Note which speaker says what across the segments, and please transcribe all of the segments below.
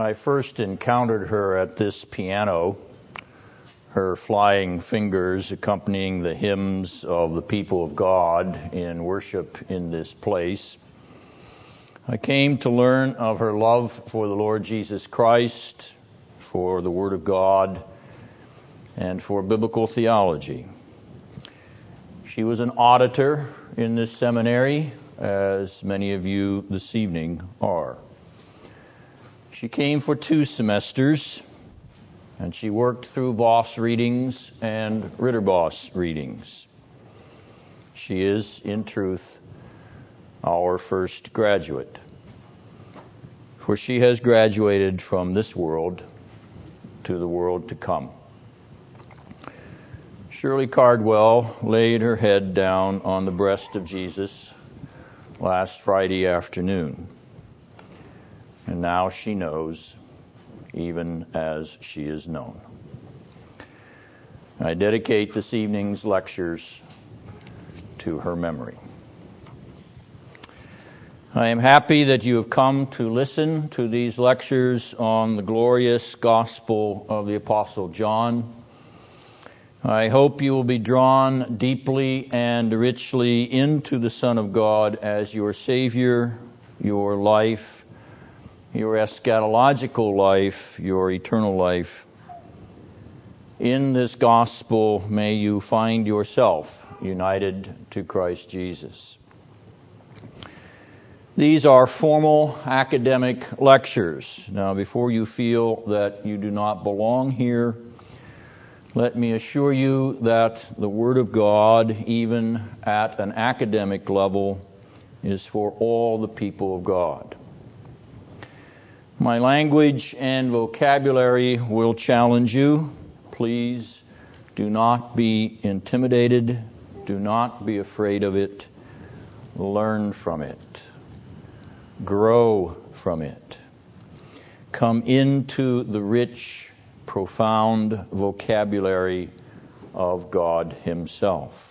Speaker 1: I first encountered her at this piano, her flying fingers accompanying the hymns of the people of God in worship in this place. I came to learn of her love for the Lord Jesus Christ, for the Word of God, and for biblical theology. She was an auditor in this seminary, as many of you this evening are. She came for two semesters, and she worked through Vos readings and Ridderbos readings. She is, in truth, our first graduate, for she has graduated from this world to the world to come. Shirley Cardwell laid her head down on the breast of Jesus last Friday afternoon. And now she knows, even as she is known. I dedicate this evening's lectures to her memory. I am happy that you have come to listen to these lectures on the glorious gospel of the Apostle John. I hope you will be drawn deeply and richly into the Son of God as your Savior, your life, your eschatological life, your eternal life. In this gospel, may you find yourself united to Christ Jesus. These are formal academic lectures. Now, before you feel that you do not belong here, let me assure you that the Word of God, even at an academic level, is for all the people of God. My language and vocabulary will challenge you. Please do not be intimidated. Do not be afraid of it. Learn from it. Grow from it. Come into the rich, profound vocabulary of God Himself.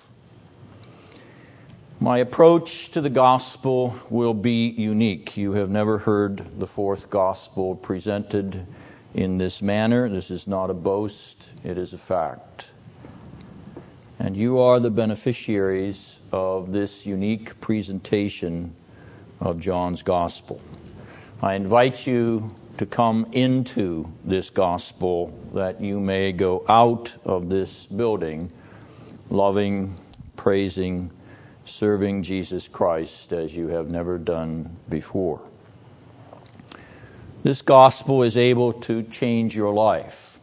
Speaker 1: My approach to the gospel will be unique. You have never heard the fourth gospel presented in this manner. This is not a boast, it is a fact. And you are the beneficiaries of this unique presentation of John's gospel. I invite you to come into this gospel that you may go out of this building loving, praising, serving Jesus Christ as you have never done before. This gospel is able to change your life.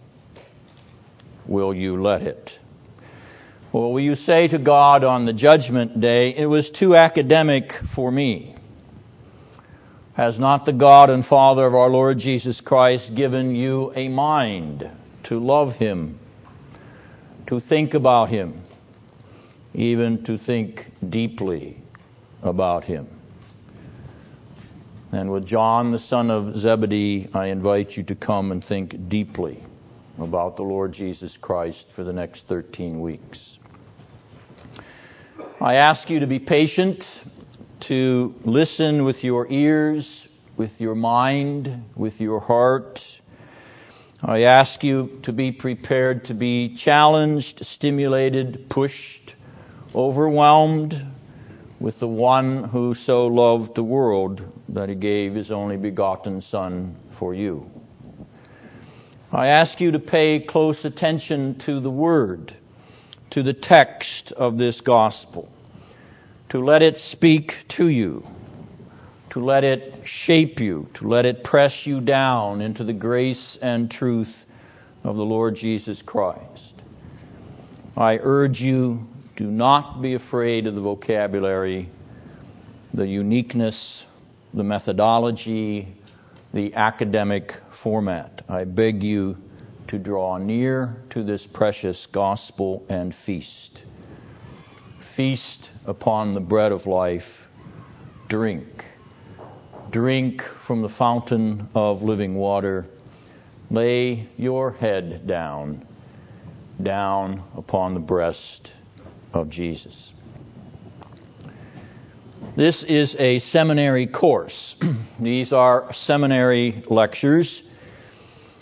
Speaker 1: Will you let it? Well, will you say to God on the judgment day, it was too academic for me? Has not the God and Father of our Lord Jesus Christ given you a mind to love Him, to think about Him, even to think deeply about him. And with John, the son of Zebedee, I invite you to come and think deeply about the Lord Jesus Christ for the next 13 weeks. I ask you to be patient, to listen with your ears, with your mind, with your heart. I ask you to be prepared to be challenged, stimulated, pushed, overwhelmed with the one who so loved the world that he gave his only begotten Son for you. I ask you to pay close attention to the Word, to the text of this gospel, to let it speak to you, to let it shape you, to let it press you down into the grace and truth of the Lord Jesus Christ. I urge you do not be afraid of the vocabulary, the uniqueness, the methodology, the academic format. I beg you to draw near to this precious gospel and feast. Feast upon the bread of life. Drink. Drink from the fountain of living water. Lay your head down, down upon the breast of Jesus. This is a seminary course. These are seminary lectures.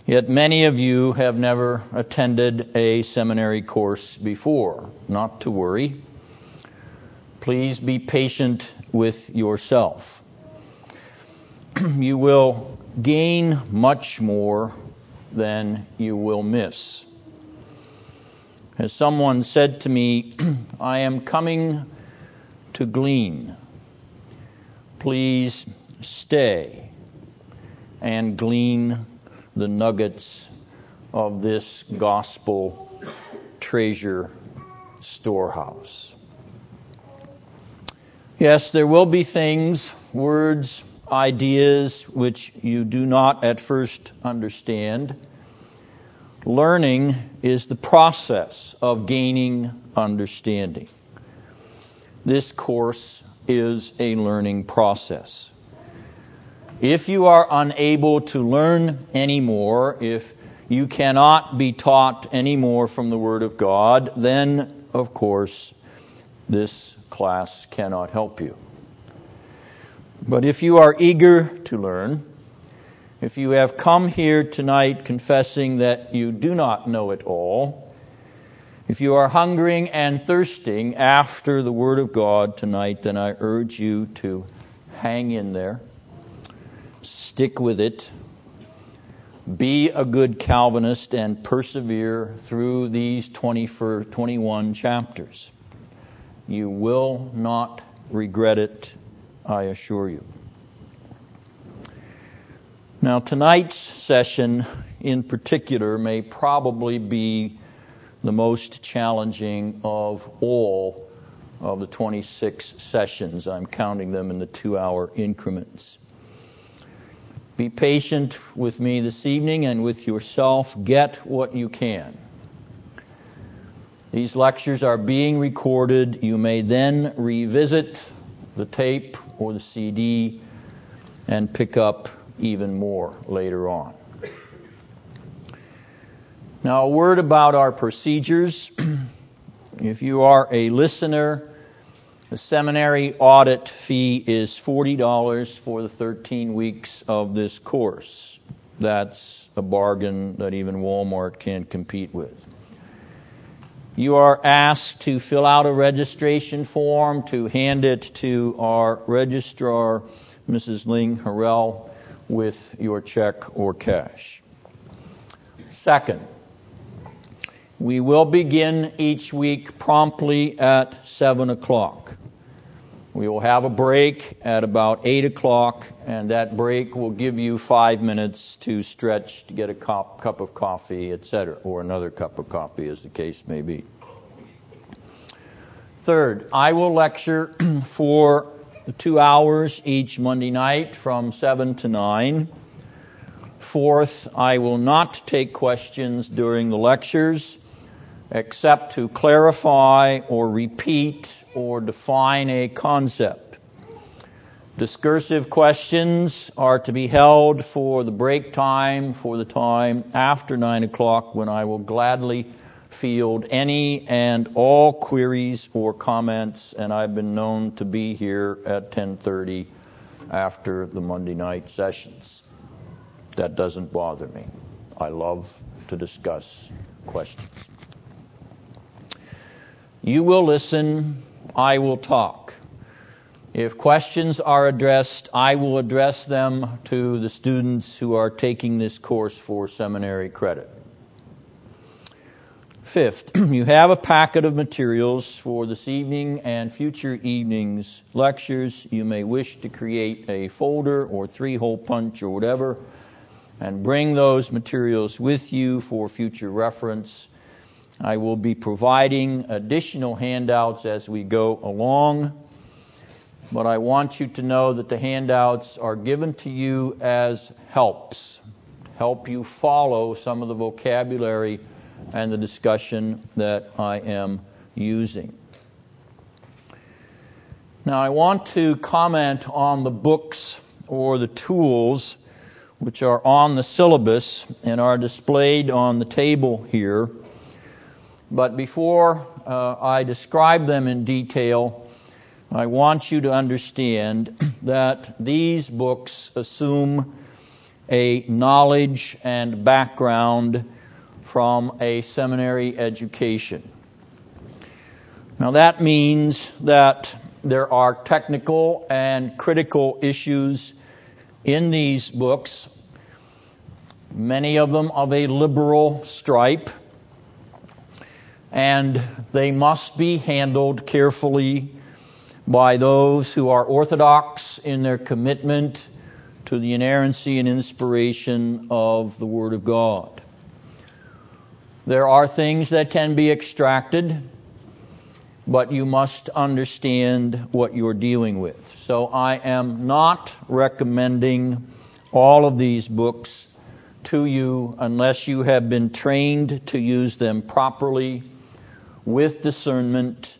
Speaker 1: Yet many of you have never attended a seminary course before. Not to worry. Please be patient with yourself. you will gain much more than you will miss. As someone said to me, I am coming to glean. Please stay and glean the nuggets of this gospel treasure storehouse. Yes, there will be things, words, ideas which you do not at first understand. Learning is the process of gaining understanding. This course is a learning process. If you are unable to learn anymore, if you cannot be taught anymore from the Word of God, then, of course, this class cannot help you. But if you are eager to learn, if you have come here tonight confessing that you do not know it all, if you are hungering and thirsting after the Word of God tonight, then I urge you to hang in there, stick with it, be a good Calvinist, and persevere through these 21 chapters. You will not regret it I assure you. Now, tonight's session in particular may probably be the most challenging of all of the 26 sessions. I'm counting them in the two hour increments. Be patient with me this evening and with yourself. Get what you can. These lectures are being recorded. You may then revisit the tape or the CD and pick up even more later on. Now, a word about our procedures. if you are a listener, the seminary audit fee is $40 for the 13 weeks of this course. That's a bargain that even Walmart can't compete with you are asked to fill out a registration form to hand it to our registrar, Mrs. Ling Harrell, with your check or cash. Second, we will begin each week promptly at 7 o'clock. We will have a break at about 8 o'clock, and that break will give you five minutes to stretch, to get a cup, cup of coffee, etc., or another cup of coffee, as the case may be. Third, I will lecture for two hours each Monday night from 7 to 9. Fourth, I will not take questions during the lectures except to clarify or repeat or define a concept. Discursive questions are to be held for the break time, for the time after 9 o'clock when I will gladly field any and all queries or comments and I've been known to be here at 10:30 after the Monday night sessions. That doesn't bother me. I love to discuss questions. You will listen, I will talk. If questions are addressed, I will address them to the students who are taking this course for seminary credit. Fifth, you have a packet of materials for this evening and future evening's lectures. You may wish to create a folder or three hole punch or whatever and bring those materials with you for future reference. I will be providing additional handouts as we go along, but I want you to know that the handouts are given to you as helps, help you follow some of the vocabulary and the discussion that I am using. Now, I want to comment on the books or the tools which are on the syllabus and are displayed on the table here. But before uh, I describe them in detail, I want you to understand that these books assume a knowledge and background from a seminary education. Now that means that there are technical and critical issues in these books, many of them of a liberal stripe, and they must be handled carefully by those who are orthodox in their commitment to the inerrancy and inspiration of the Word of God. There are things that can be extracted, but you must understand what you're dealing with. So I am not recommending all of these books to you unless you have been trained to use them properly with discernment,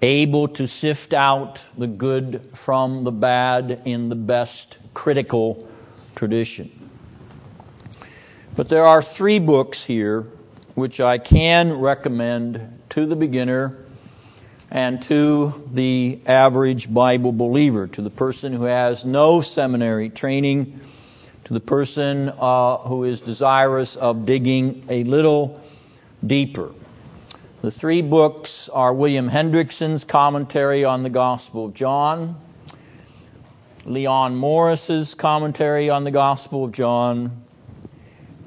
Speaker 1: able to sift out the good from the bad in the best critical tradition. But there are three books here which I can recommend to the beginner and to the average Bible believer, to the person who has no seminary training, to the person uh, who is desirous of digging a little deeper. The three books are William Hendriksen's commentary on the Gospel of John, Leon Morris's commentary on the Gospel of John,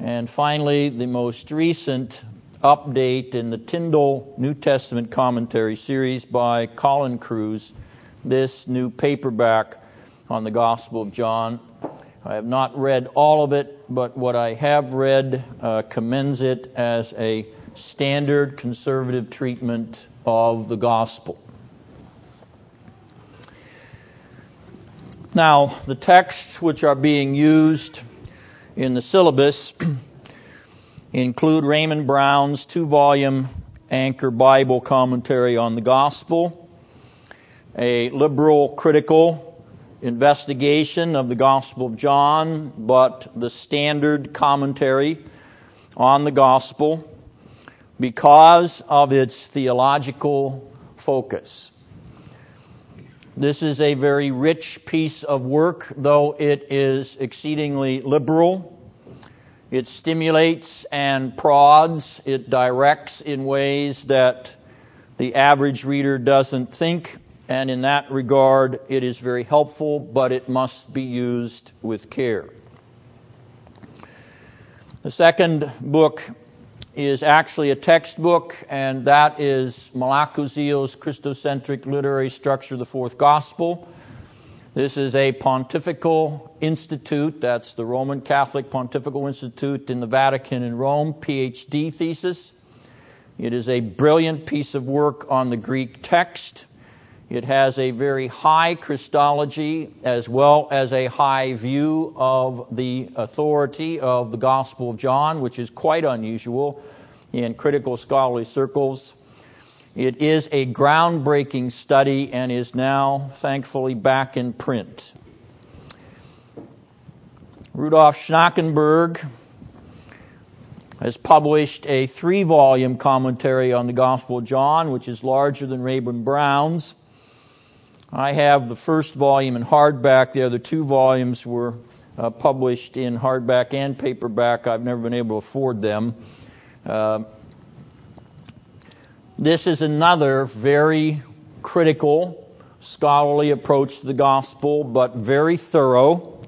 Speaker 1: and finally the most recent update in the Tyndale New Testament commentary series by Colin Kruse, this new paperback on the Gospel of John. I have not read all of it, but what I have read uh, commends it as a standard conservative treatment of the Gospel. Now, the texts which are being used in the syllabus include Raymond Brown's two volume Anchor Bible commentary on the gospel, a liberal critical investigation of the Gospel of John, but the standard commentary on the gospel because of its theological focus. This is a very rich piece of work, though it is exceedingly liberal it stimulates and prods. It directs in ways that the average reader doesn't think. And in that regard, it is very helpful, but it must be used with care. The second book is actually a textbook, and that is Mlakuzhyil's Christocentric Literary Structure of the Fourth Gospel. This is a pontifical institute. That's the Roman Catholic Pontifical Institute in the Vatican in Rome, PhD thesis. It is a brilliant piece of work on the Greek text. It has a very high Christology as well as a high view of the authority of the Gospel of John, which is quite unusual in critical scholarly circles. It is a groundbreaking study and is now, thankfully, back in print. Rudolf Schnackenburg has published a three volume commentary on the Gospel of John, which is larger than Raymond Brown's. I have the first volume in hardback. The other two volumes were uh, published in hardback and paperback. I've never been able to afford them. Uh, this is another very critical scholarly approach to the gospel, but very thorough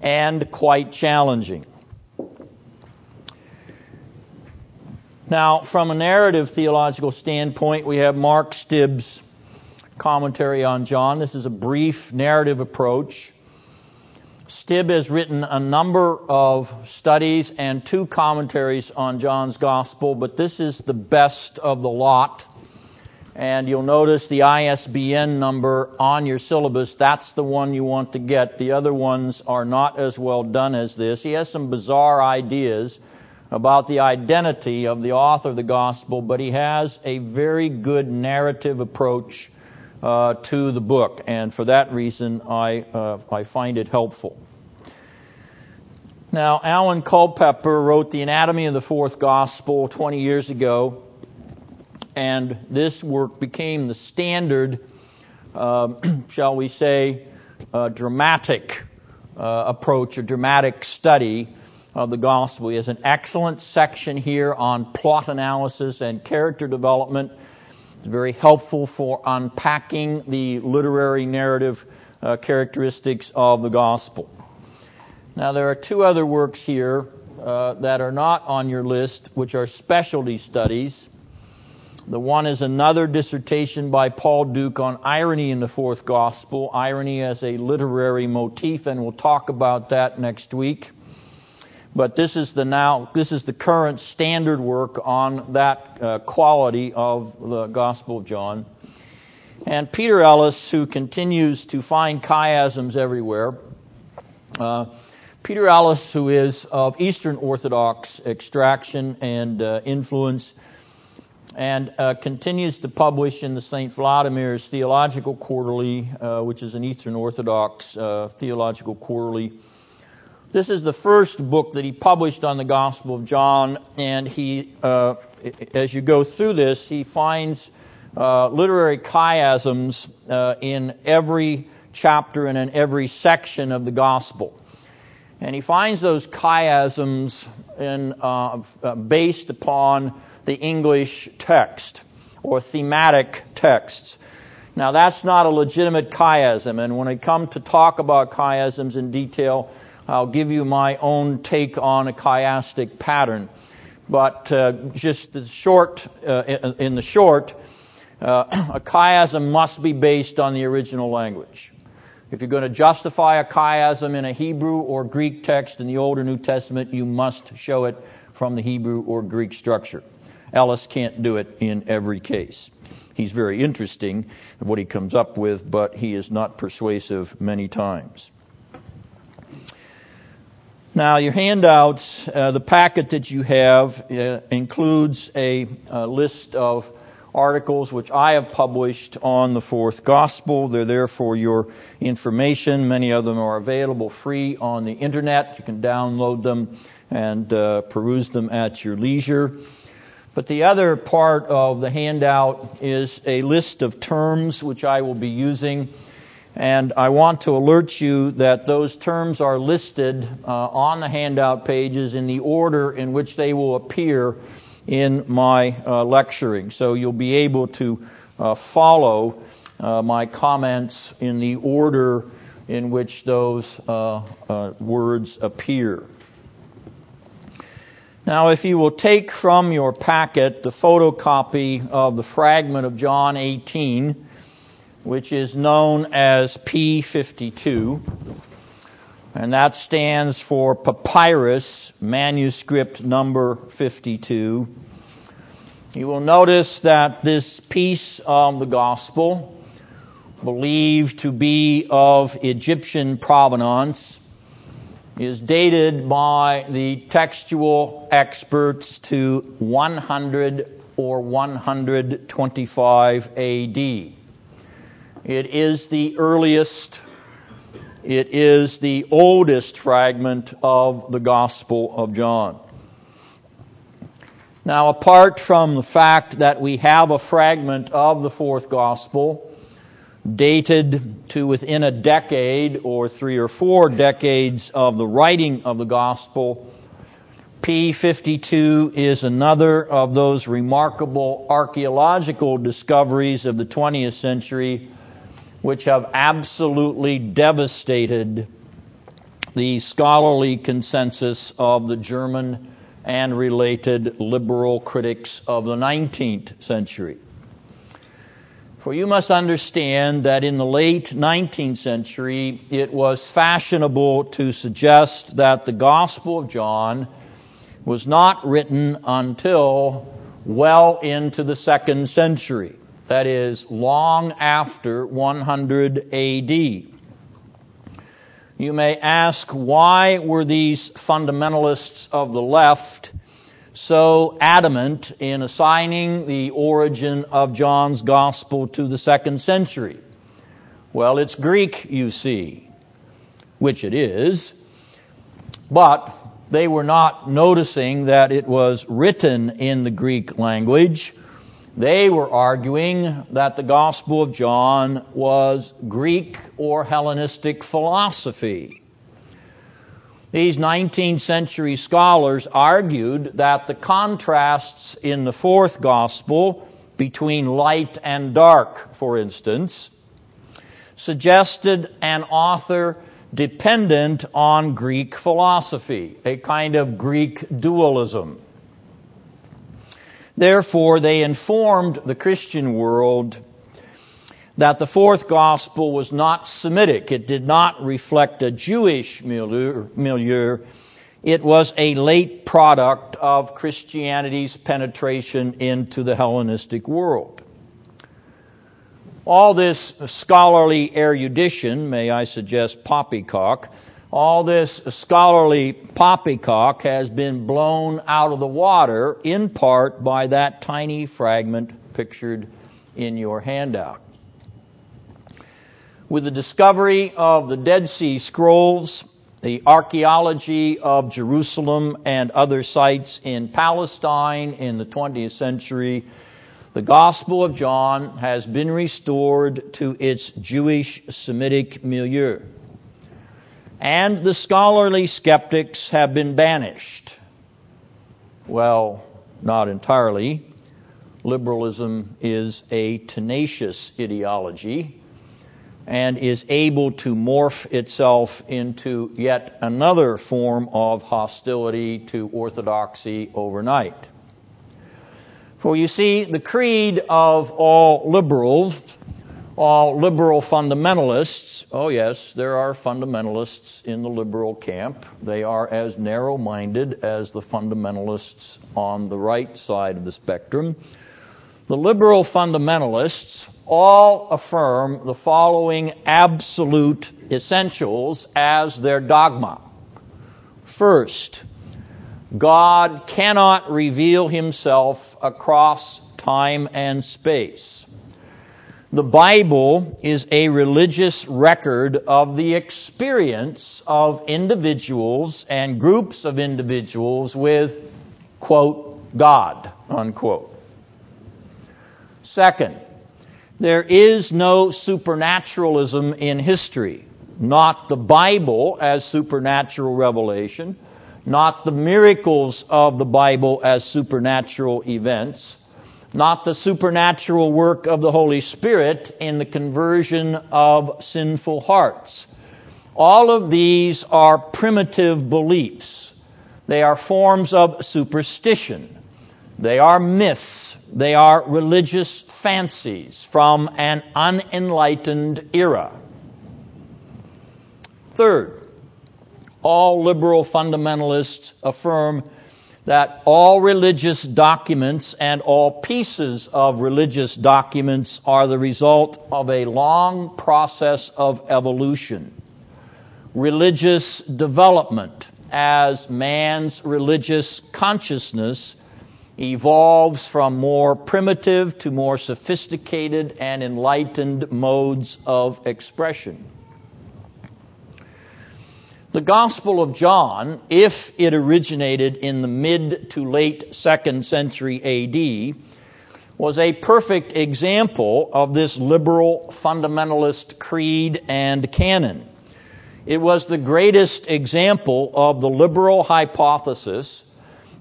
Speaker 1: and quite challenging. Now, from a narrative theological standpoint, we have Mark Stibbe's commentary on John. This is a brief narrative approach. Stibbe has written a number of studies and two commentaries on John's Gospel, but this is the best of the lot. And you'll notice the ISBN number on your syllabus. That's the one you want to get. The other ones are not as well done as this. He has some bizarre ideas about the identity of the author of the Gospel, but he has a very good narrative approach uh, to the book. And for that reason, I, uh, I find it helpful. Now, Alan Culpepper wrote The Anatomy of the Fourth Gospel 20 years ago, and this work became the standard, uh, shall we say, uh, dramatic uh, approach, a dramatic study of the gospel. He has an excellent section here on plot analysis and character development. It's very helpful for unpacking the literary narrative uh, characteristics of the gospel. Now, there are two other works here uh, that are not on your list, which are specialty studies. The one is another dissertation by Paul Duke on irony in the fourth gospel, irony as a literary motif, and we'll talk about that next week. But this is the now, this is the current standard work on that uh, quality of the Gospel of John. And Peter Ellis, who continues to find chiasms everywhere, uh, Peter Ellis, who is of Eastern Orthodox extraction and uh, influence, and uh, continues to publish in the St. Vladimir's Theological Quarterly, uh, which is an Eastern Orthodox uh, theological quarterly. This is the first book that he published on the Gospel of John, and he, uh, as you go through this, he finds uh, literary chiasms in every chapter and in every section of the Gospel. And he finds those chiasms in, uh, uh, based upon the English text or thematic texts. Now that's not a legitimate chiasm, and when I come to talk about chiasms in detail, I'll give you my own take on a chiastic pattern. But uh, just the short, uh, in the short, uh, a chiasm must be based on the original language. If you're going to justify a chiasm in a Hebrew or Greek text in the Old or New Testament, you must show it from the Hebrew or Greek structure. Ellis can't do it in every case. He's very interesting in what he comes up with, but he is not persuasive many times. Now, your handouts, uh, the packet that you have uh, includes a, a list of articles which I have published on the fourth gospel. They're there for your information. Many of them are available free on the internet. You can download them and uh, peruse them at your leisure. But the other part of the handout is a list of terms which I will be using. And I want to alert you that those terms are listed uh, on the handout pages in the order in which they will appear in my uh, lecturing. So you'll be able to uh, follow uh, my comments in the order in which those uh, uh, words appear. Now, if you will take from your packet the photocopy of the fragment of John 18, which is known as P52, and that stands for Papyrus Manuscript Number 52. You will notice that this piece of the Gospel, believed to be of Egyptian provenance, is dated by the textual experts to 100 or 125 AD. It is the earliest it is the oldest fragment of the Gospel of John. Now, apart from the fact that we have a fragment of the fourth Gospel, dated to within a decade or three or four decades of the writing of the Gospel, P52 is another of those remarkable archaeological discoveries of the 20th century which have absolutely devastated the scholarly consensus of the German and related liberal critics of the 19th century. For you must understand that in the late 19th century, it was fashionable to suggest that the Gospel of John was not written until well into the second century that is, long after 100 AD. You may ask, why were these fundamentalists of the left so adamant in assigning the origin of John's gospel to the second century? Well, it's Greek, you see, which it is, but they were not noticing that it was written in the Greek language they were arguing that the Gospel of John was Greek or Hellenistic philosophy. These 19th century scholars argued that the contrasts in the fourth gospel between light and dark, for instance, suggested an author dependent on Greek philosophy, a kind of Greek dualism. Therefore, they informed the Christian world that the fourth gospel was not Semitic. It did not reflect a Jewish milieu. It was a late product of Christianity's penetration into the Hellenistic world. All this scholarly erudition, may I suggest poppycock, all this scholarly poppycock has been blown out of the water in part by that tiny fragment pictured in your handout. With the discovery of the Dead Sea Scrolls, the archaeology of Jerusalem and other sites in Palestine in the 20th century, the Gospel of John has been restored to its Jewish Semitic milieu and the scholarly skeptics have been banished. Well, not entirely. Liberalism is a tenacious ideology and is able to morph itself into yet another form of hostility to orthodoxy overnight. For you see, the creed of all liberals all liberal fundamentalists, oh yes, there are fundamentalists in the liberal camp. They are as narrow minded as the fundamentalists on the right side of the spectrum. The liberal fundamentalists all affirm the following absolute essentials as their dogma. First, God cannot reveal himself across time and space. The Bible is a religious record of the experience of individuals and groups of individuals with, quote, God, unquote. Second, there is no supernaturalism in history. Not the Bible as supernatural revelation, not the miracles of the Bible as supernatural events, not the supernatural work of the Holy Spirit in the conversion of sinful hearts. All of these are primitive beliefs. They are forms of superstition. They are myths. They are religious fancies from an unenlightened era. Third, all liberal fundamentalists affirm that all religious documents and all pieces of religious documents are the result of a long process of evolution. Religious development as man's religious consciousness evolves from more primitive to more sophisticated and enlightened modes of expression. The Gospel of John, if it originated in the mid to late second century AD, was a perfect example of this liberal fundamentalist creed and canon. It was the greatest example of the liberal hypothesis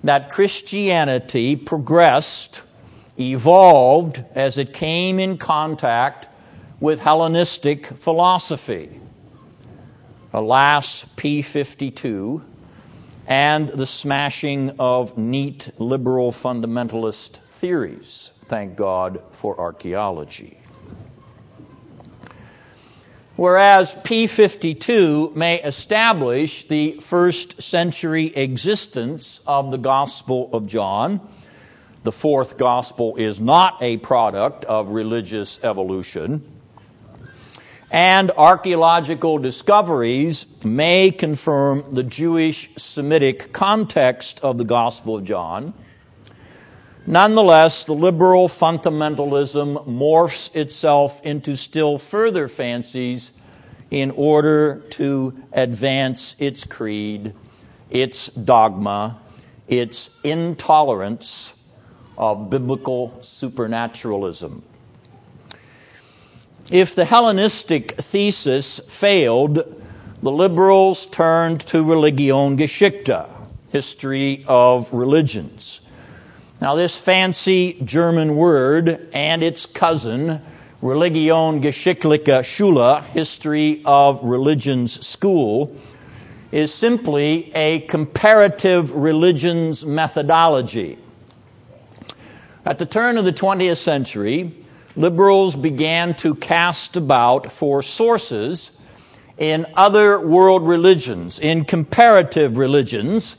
Speaker 1: that Christianity progressed, evolved as it came in contact with Hellenistic philosophy alas, P52, and the smashing of neat liberal fundamentalist theories. Thank God for archaeology. Whereas P52 may establish the first century existence of the Gospel of John, the fourth Gospel is not a product of religious evolution and archaeological discoveries may confirm the Jewish Semitic context of the Gospel of John. Nonetheless, the liberal fundamentalism morphs itself into still further fancies in order to advance its creed, its dogma, its intolerance of biblical supernaturalism. If the Hellenistic thesis failed, the liberals turned to Religionsgeschichte, history of religions. Now, this fancy German word and its cousin, Religionsgeschichtliche Schule, history of religions school, is simply a comparative religions methodology. At the turn of the 20th century, liberals began to cast about for sources in other world religions, in comparative religions,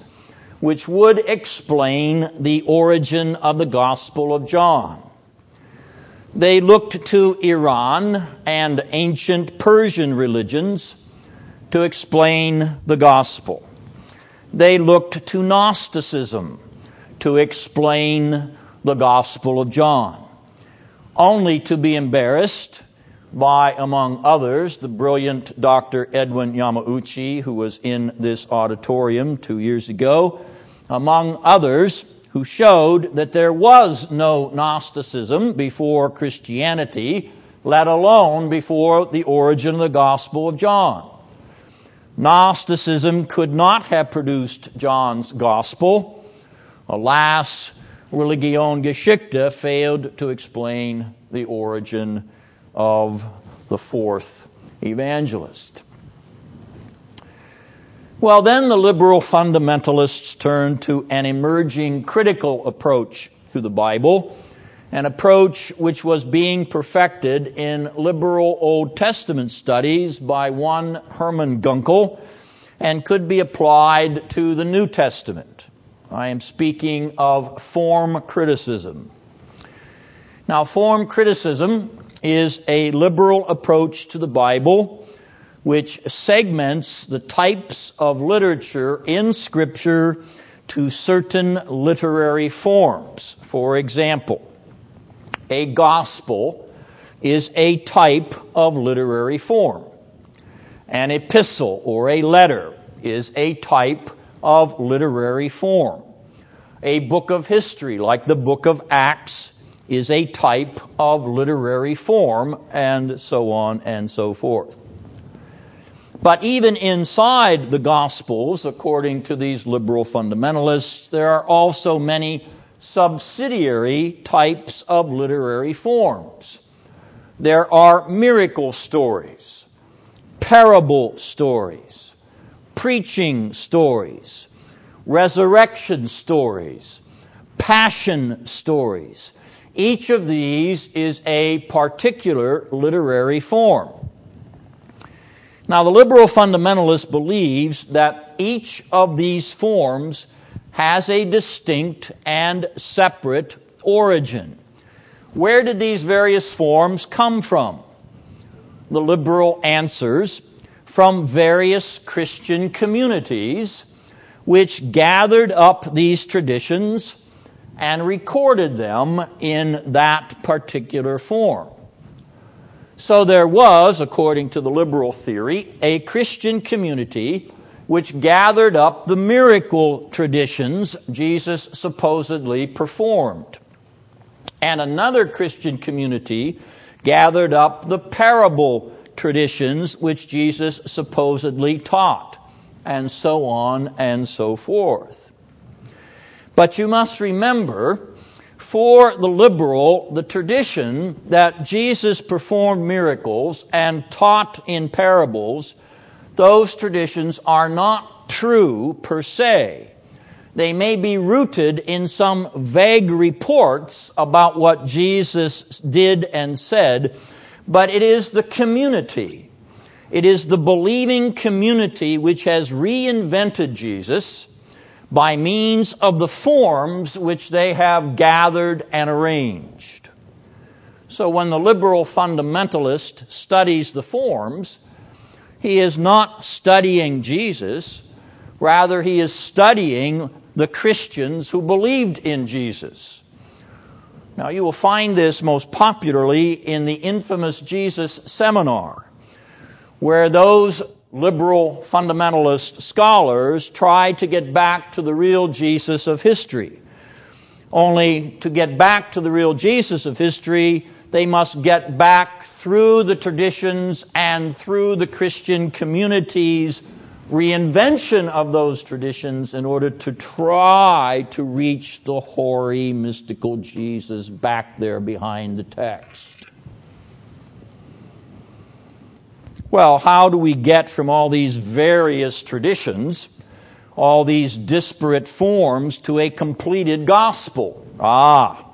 Speaker 1: which would explain the origin of the Gospel of John. They looked to Iran and ancient Persian religions to explain the Gospel. They looked to Gnosticism to explain the Gospel of John, only to be embarrassed by, among others, the brilliant Dr. Edwin Yamauchi, who was in this auditorium two years ago, among others, who showed that there was no Gnosticism before Christianity, let alone before the origin of the Gospel of John. Gnosticism could not have produced John's Gospel. Alas, Religionsgeschichte failed to explain the origin of the fourth evangelist. Well, then the liberal fundamentalists turned to an emerging critical approach to the Bible, an approach which was being perfected in liberal Old Testament studies by one Hermann Gunkel and could be applied to the New Testament. I am speaking of form criticism. Now, form criticism is a liberal approach to the Bible which segments the types of literature in Scripture to certain literary forms. For example, a gospel is a type of literary form. An epistle or a letter is a type of literary form. A book of history, like the book of Acts, is a type of literary form, and so on and so forth. But even inside the Gospels, according to these liberal fundamentalists, there are also many subsidiary types of literary forms. There are miracle stories, parable stories, preaching stories, resurrection stories, passion stories. Each of these is a particular literary form. Now, the liberal fundamentalist believes that each of these forms has a distinct and separate origin. Where did these various forms come from? The liberal answers from various Christian communities which gathered up these traditions and recorded them in that particular form. So there was, according to the liberal theory, a Christian community which gathered up the miracle traditions Jesus supposedly performed. And another Christian community gathered up the parable traditions which Jesus supposedly taught, and so on and so forth. But you must remember for the liberal, the tradition that Jesus performed miracles and taught in parables, those traditions are not true per se. They may be rooted in some vague reports about what Jesus did and said, but it is the community. It is the believing community which has reinvented Jesus by means of the forms which they have gathered and arranged. So when the liberal fundamentalist studies the forms, he is not studying Jesus, rather he is studying the Christians who believed in Jesus. Now you will find this most popularly in the infamous Jesus seminar, where those liberal fundamentalist scholars try to get back to the real Jesus of history. Only to get back to the real Jesus of history, they must get back through the traditions and through the Christian communities reinvention of those traditions in order to try to reach the hoary, mystical Jesus back there behind the text. Well, how do we get from all these various traditions, all these disparate forms, to a completed gospel? Ah,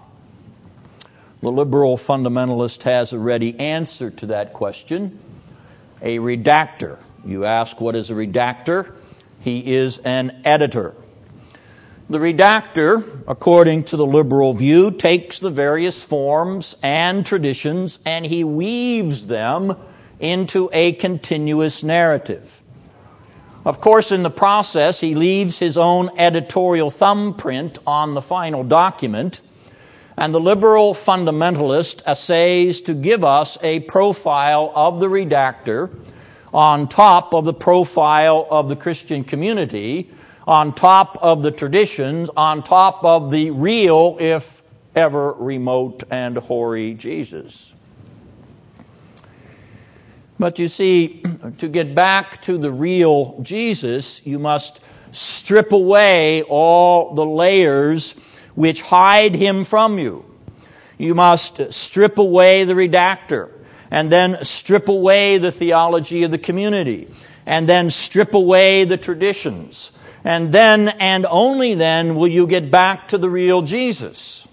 Speaker 1: the liberal fundamentalist has a ready answer to that question a redactor. You ask, what is a redactor? He is an editor. The redactor, according to the liberal view, takes the various forms and traditions and he weaves them into a continuous narrative. Of course, in the process, he leaves his own editorial thumbprint on the final document, and the liberal fundamentalist essays to give us a profile of the redactor on top of the profile of the Christian community, on top of the traditions, on top of the real, if ever remote and hoary Jesus. But you see, to get back to the real Jesus, you must strip away all the layers which hide him from you. You must strip away the redactor and then strip away the theology of the community, and then strip away the traditions. And then and only then will you get back to the real Jesus.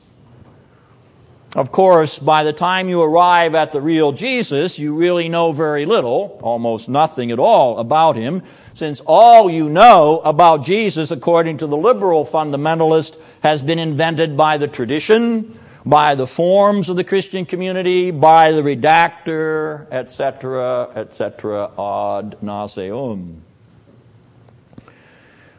Speaker 1: Of course, by the time you arrive at the real Jesus, you really know very little, almost nothing at all about him, since all you know about Jesus, according to the liberal fundamentalist, has been invented by the tradition, by the forms of the Christian community, by the redactor, etc., etc., ad nauseum.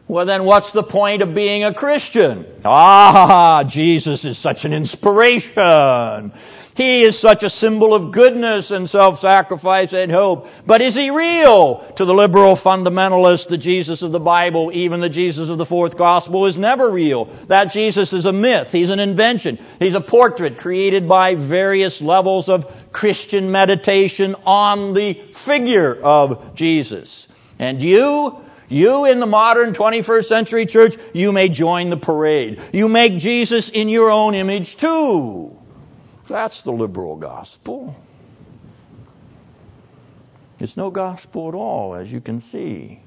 Speaker 1: Well, then what's the point of being a Christian? Ah, Jesus is such an inspiration. He is such a symbol of goodness and self-sacrifice and hope. But is he real? To the liberal fundamentalist, the Jesus of the Bible, even the Jesus of the fourth gospel is never real. That Jesus is a myth. He's an invention. He's a portrait created by various levels of Christian meditation on the figure of Jesus. And you, you in the modern 21st century church, you may join the parade. You make Jesus in your own image too. That's the liberal gospel. It's no gospel at all, as you can see.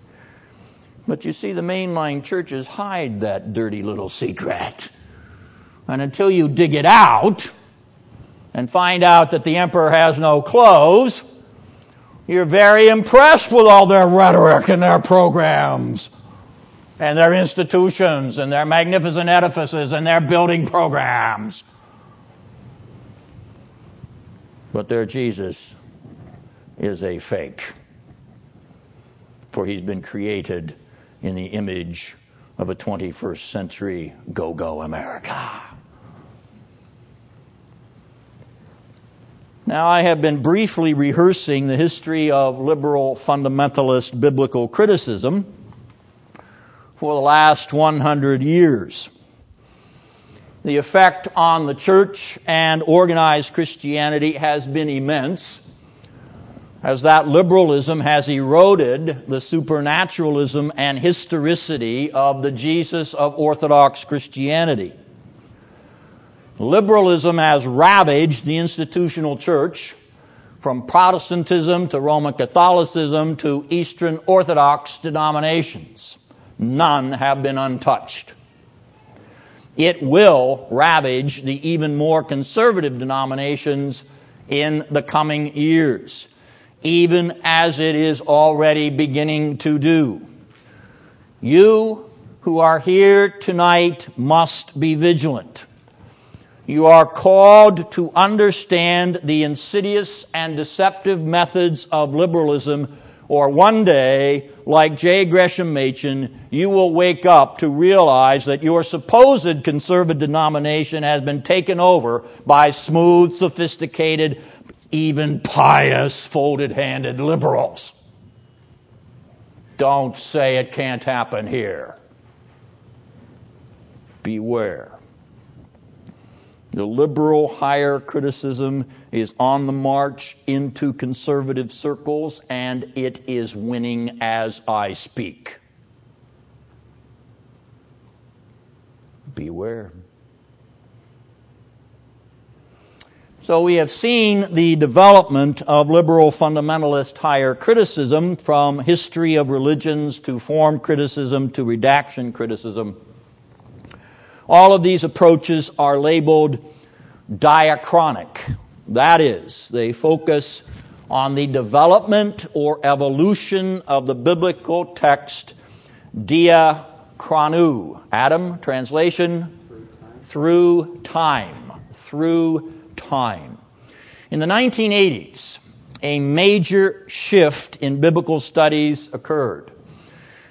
Speaker 1: But you see, the mainline churches hide that dirty little secret. And until you dig it out and find out that the emperor has no clothes, you're very impressed with all their rhetoric and their programs and their institutions and their magnificent edifices and their building programs. But their Jesus is a fake. For he's been created in the image of a 21st century go go America. Now, I have been briefly rehearsing the history of liberal fundamentalist biblical criticism for the last 100 years the effect on the church and organized Christianity has been immense, as that liberalism has eroded the supernaturalism and historicity of the Jesus of Orthodox Christianity. Liberalism has ravaged the institutional church from Protestantism to Roman Catholicism to Eastern Orthodox denominations. None have been untouched it will ravage the even more conservative denominations in the coming years, even as it is already beginning to do. You who are here tonight must be vigilant. You are called to understand the insidious and deceptive methods of liberalism or one day, like J. Gresham Machen, you will wake up to realize that your supposed conservative denomination has been taken over by smooth, sophisticated, even pious, folded handed liberals. Don't say it can't happen here. Beware. The liberal higher criticism is on the march into conservative circles, and it is winning as I speak. Beware. So we have seen the development of liberal fundamentalist higher criticism from history of religions to form criticism to redaction criticism. All of these approaches are labeled diachronic. That is, they focus on the development or evolution of the biblical text diachronu. Adam, translation? Through time. Through time. In the 1980s, a major shift in biblical studies occurred.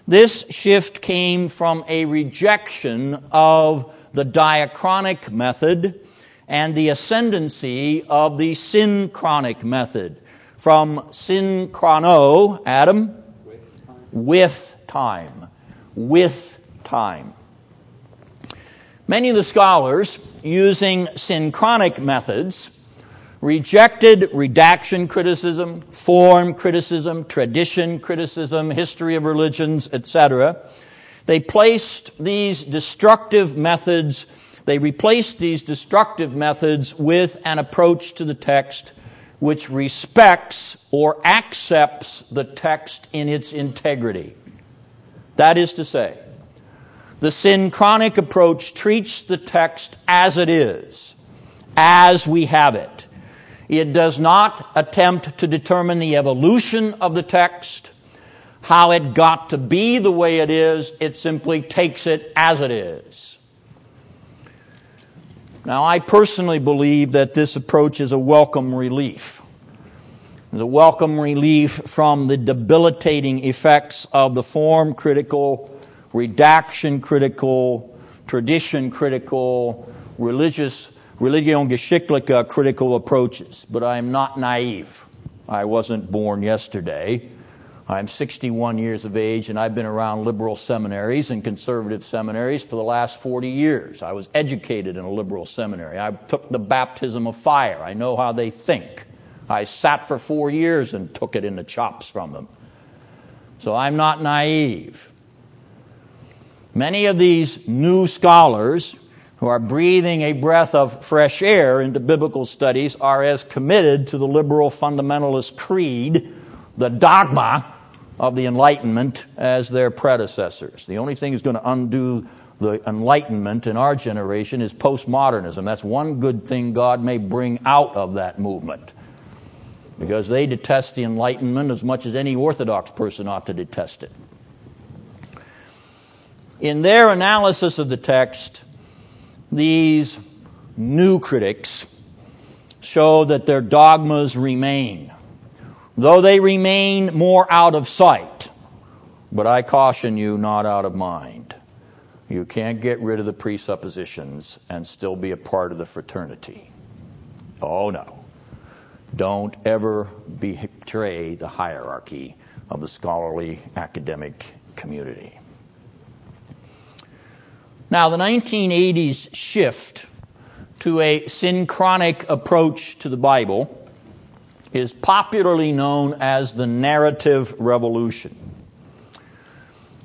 Speaker 1: This shift came from a rejection of the diachronic method and the ascendancy of the synchronic method. From synchrono, Adam, with time. With time. Many of the scholars using synchronic methods rejected redaction criticism, form criticism, tradition criticism, history of religions, etc. They placed these destructive methods, they replaced these destructive methods with an approach to the text which respects or accepts the text in its integrity. That is to say, the synchronic approach treats the text as it is, as we have it. It does not attempt to determine the evolution of the text, how it got to be the way it is. It simply takes it as it is. Now, I personally believe that this approach is a welcome relief. It's a welcome relief from the debilitating effects of the form critical redaction critical, tradition critical, religious, Religionsgeschichtliche uh, critical approaches. But I am not naive. I wasn't born yesterday. I'm 61 years of age and I've been around liberal seminaries and conservative seminaries for the last 40 years. I was educated in a liberal seminary. I took the baptism of fire. I know how they think. I sat for four years and took it in the chops from them. So I'm not naive. Many of these new scholars who are breathing a breath of fresh air into biblical studies are as committed to the liberal fundamentalist creed, the dogma of the Enlightenment, as their predecessors. The only thing that's going to undo the Enlightenment in our generation is postmodernism. That's one good thing God may bring out of that movement. Because they detest the Enlightenment as much as any Orthodox person ought to detest it. In their analysis of the text, these new critics show that their dogmas remain, though they remain more out of sight. But I caution you, not out of mind. You can't get rid of the presuppositions and still be a part of the fraternity. Oh no. Don't ever betray the hierarchy of the scholarly academic community. Now, the 1980s shift to a synchronic approach to the Bible is popularly known as the narrative revolution.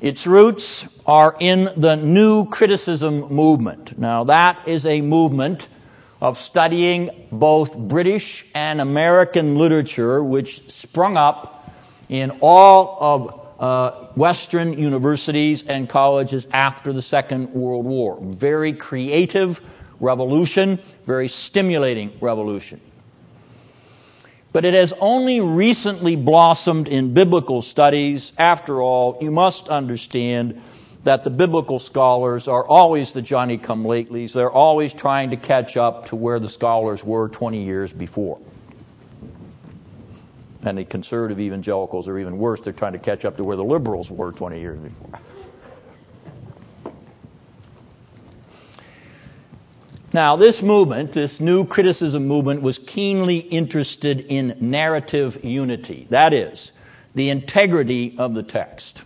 Speaker 1: Its roots are in the new criticism movement. Now, that is a movement of studying both British and American literature, which sprung up in all of uh, Western universities and colleges after the Second World War. Very creative revolution, very stimulating revolution. But it has only recently blossomed in biblical studies. After all, you must understand that the biblical scholars are always the Johnny come latelys. They're always trying to catch up to where the scholars were 20 years before and the conservative evangelicals are even worse. They're trying to catch up to where the liberals were 20 years before. Now, this movement, this new criticism movement, was keenly interested in narrative unity. That is, the integrity of the text.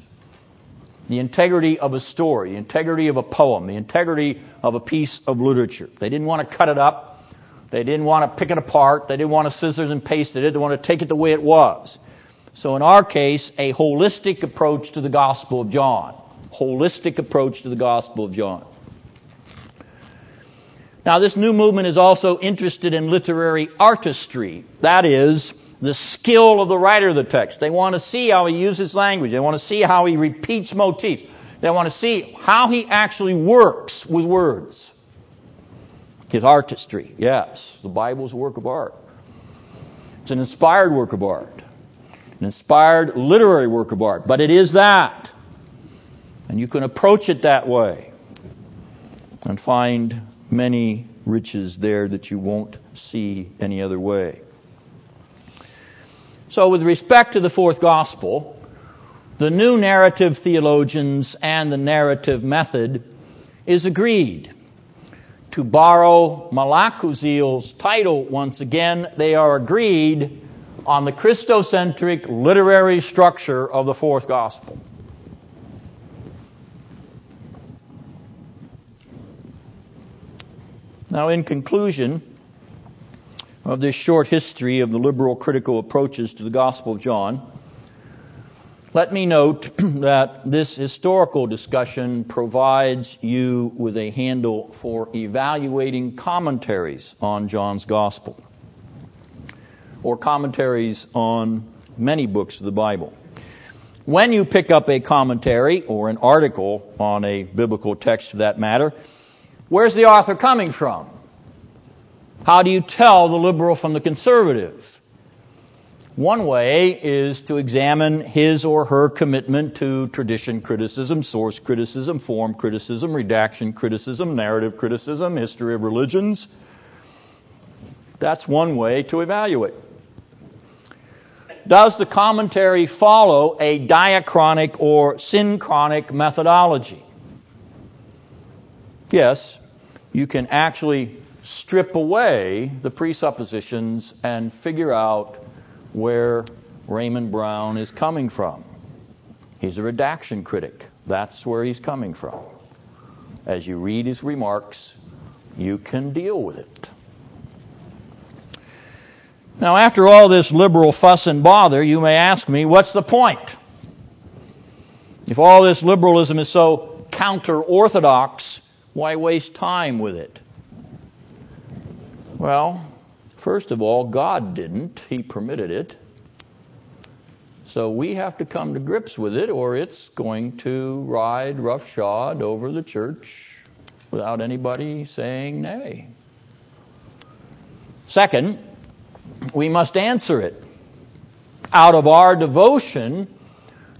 Speaker 1: the integrity of a story, the integrity of a poem, the integrity of a piece of literature. They didn't want to cut it up. They didn't want to pick it apart. They didn't want to scissors and paste it. They want to take it the way it was. So in our case, a holistic approach to the Gospel of John. Holistic approach to the Gospel of John. Now this new movement is also interested in literary artistry. That is, the skill of the writer of the text. They want to see how he uses language. They want to see how he repeats motifs. They want to see how he actually works with words. His artistry, yes. The Bible's a work of art. It's an inspired work of art. An inspired literary work of art. But it is that. And you can approach it that way and find many riches there that you won't see any other way. So, with respect to the fourth gospel, the new narrative theologians and the narrative method is agreed. To borrow Mlakuzhyil's title once again, they are agreed on the Christocentric literary structure of the fourth gospel. Now, in conclusion, of this short history of the liberal critical approaches to the Gospel of John, let me note that this historical discussion provides you with a handle for evaluating commentaries on John's Gospel, or commentaries on many books of the Bible. When you pick up a commentary or an article on a biblical text for that matter, where's the author coming from? How do you tell the liberal from the conservative? One way is to examine his or her commitment to tradition criticism, source criticism, form criticism, redaction criticism, narrative criticism, history of religions. That's one way to evaluate. Does the commentary follow a diachronic or synchronic methodology? Yes, you can actually strip away the presuppositions and figure out where Raymond Brown is coming from. He's a redaction critic. That's where he's coming from. As you read his remarks, you can deal with it. Now, after all this liberal fuss and bother, you may ask me, what's the point? If all this liberalism is so counter orthodox, why waste time with it? Well, first of all, God didn't. He permitted it. So we have to come to grips with it, or it's going to ride roughshod over the church without anybody saying nay. Second, we must answer it out of our devotion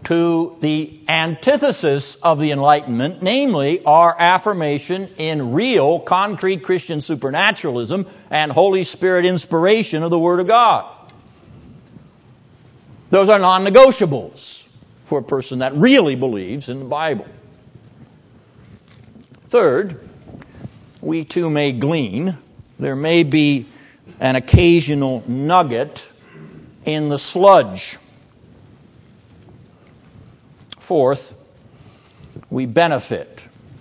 Speaker 1: to the antithesis of the Enlightenment, namely our affirmation in real, concrete Christian supernaturalism and Holy Spirit inspiration of the Word of God. Those are non negotiables for a person that really believes in the Bible. Third, we too may glean, there may be an occasional nugget in the sludge Fourth, we benefit.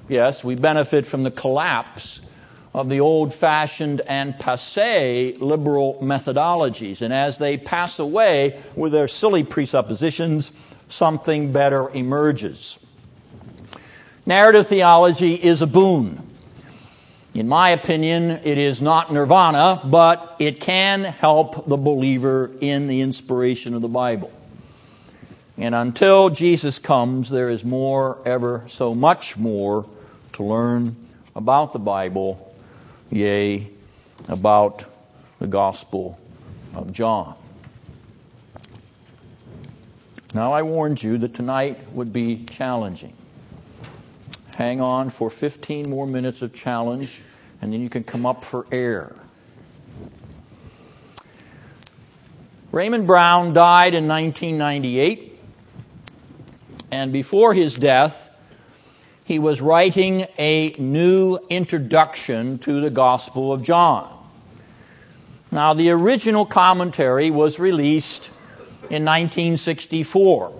Speaker 1: Yes, we benefit from the collapse of the old fashioned and passe liberal methodologies. And as they pass away with their silly presuppositions, something better emerges. Narrative theology is a boon. In my opinion, it is not nirvana, but it can help the believer in the inspiration of the Bible. And until Jesus comes, there is more, ever so much more to learn about the Bible, yea, about the Gospel of John. Now, I warned you that tonight would be challenging. Hang on for 15 more minutes of challenge, and then you can come up for air. Raymond Brown died in 1998. And before his death, he was writing a new introduction to the Gospel of John. Now, the original commentary was released in 1964.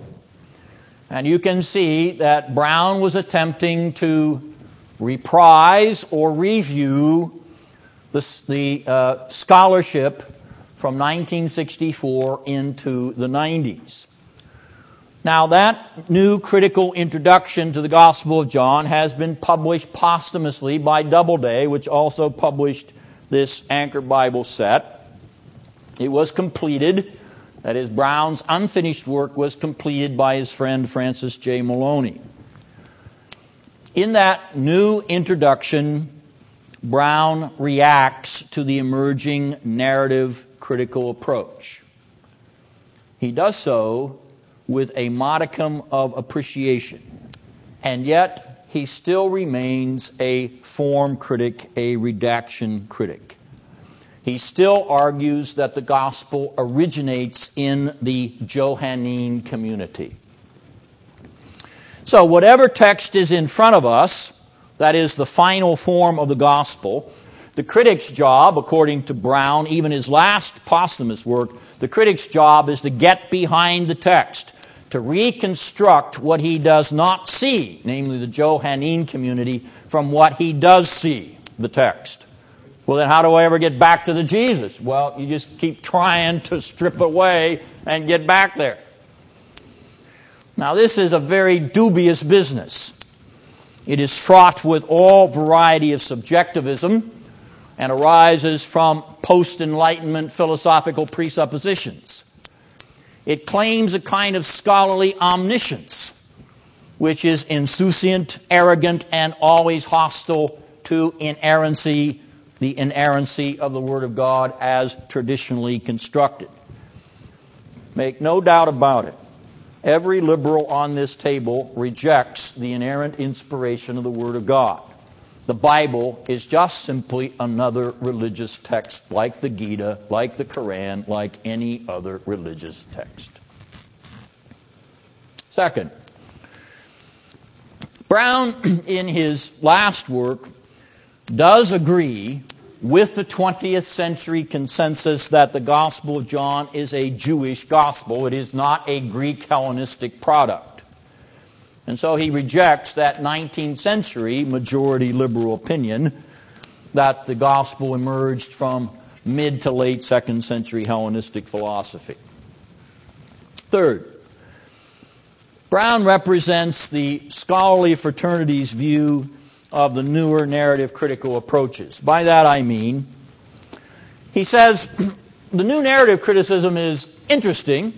Speaker 1: And you can see that Brown was attempting to reprise or review the, the uh, scholarship from 1964 into the 90s. Now, that new critical introduction to the Gospel of John has been published posthumously by Doubleday, which also published this Anchor Bible set. It was completed, that is, Brown's unfinished work was completed by his friend Francis J. Moloney. In that new introduction, Brown reacts to the emerging narrative critical approach. He does so with a modicum of appreciation. And yet, he still remains a form critic, a redaction critic. He still argues that the gospel originates in the Johannine community. So, whatever text is in front of us, that is the final form of the gospel, the critic's job, according to Brown, even his last posthumous work, the critic's job is to get behind the text, to reconstruct what he does not see, namely the Johannine community, from what he does see, the text. Well, then how do I ever get back to the Jesus? Well, you just keep trying to strip away and get back there. Now, this is a very dubious business. It is fraught with all variety of subjectivism and arises from post Enlightenment philosophical presuppositions. It claims a kind of scholarly omniscience, which is insouciant, arrogant, and always hostile to inerrancy, the inerrancy of the Word of God as traditionally constructed. Make no doubt about it. Every liberal on this table rejects the inerrant inspiration of the Word of God. The Bible is just simply another religious text, like the Gita, like the Quran, like any other religious text. Second, Brown, in his last work, does agree with the 20th century consensus that the Gospel of John is a Jewish gospel. It is not a Greek Hellenistic product. And so he rejects that 19th century majority liberal opinion that the gospel emerged from mid to late second century Hellenistic philosophy. Third, Brown represents the scholarly fraternity's view of the newer narrative critical approaches. By that I mean, he says the new narrative criticism is interesting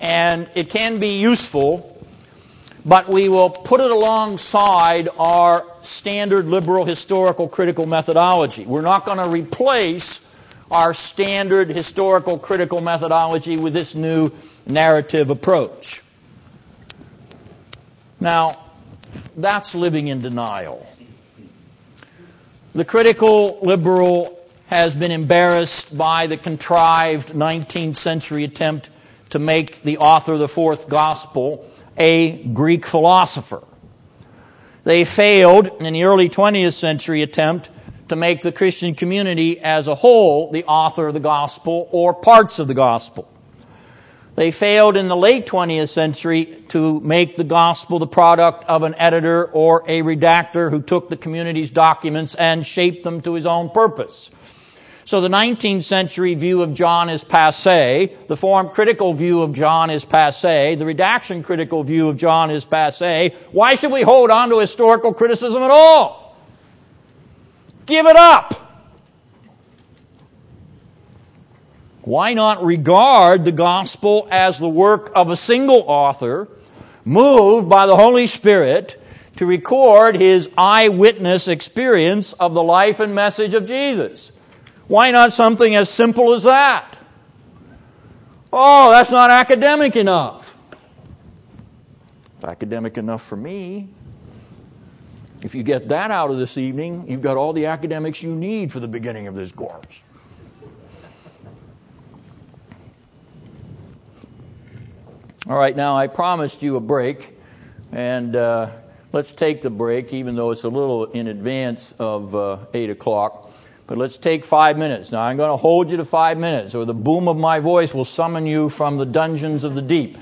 Speaker 1: and it can be useful but we will put it alongside our standard liberal historical critical methodology. We're not going to replace our standard historical critical methodology with this new narrative approach. Now, that's living in denial. The critical liberal has been embarrassed by the contrived 19th century attempt to make the author of the fourth gospel a Greek philosopher. They failed in the early 20th century attempt to make the Christian community as a whole the author of the gospel or parts of the gospel. They failed in the late 20th century to make the gospel the product of an editor or a redactor who took the community's documents and shaped them to his own purpose. So the 19th century view of John is passe. The form critical view of John is passe. The redaction critical view of John is passe. Why should we hold on to historical criticism at all? Give it up. Why not regard the gospel as the work of a single author, moved by the Holy Spirit to record his eyewitness experience of the life and message of Jesus? Why not something as simple as that? Oh, that's not academic enough. It's academic enough for me. If you get that out of this evening, you've got all the academics you need for the beginning of this course. All right, now I promised you a break, and uh, let's take the break, even though it's a little in advance of uh, 8 o'clock. But let's take five minutes. Now I'm going to hold you to five minutes or the boom of my voice will summon you from the dungeons of the deep.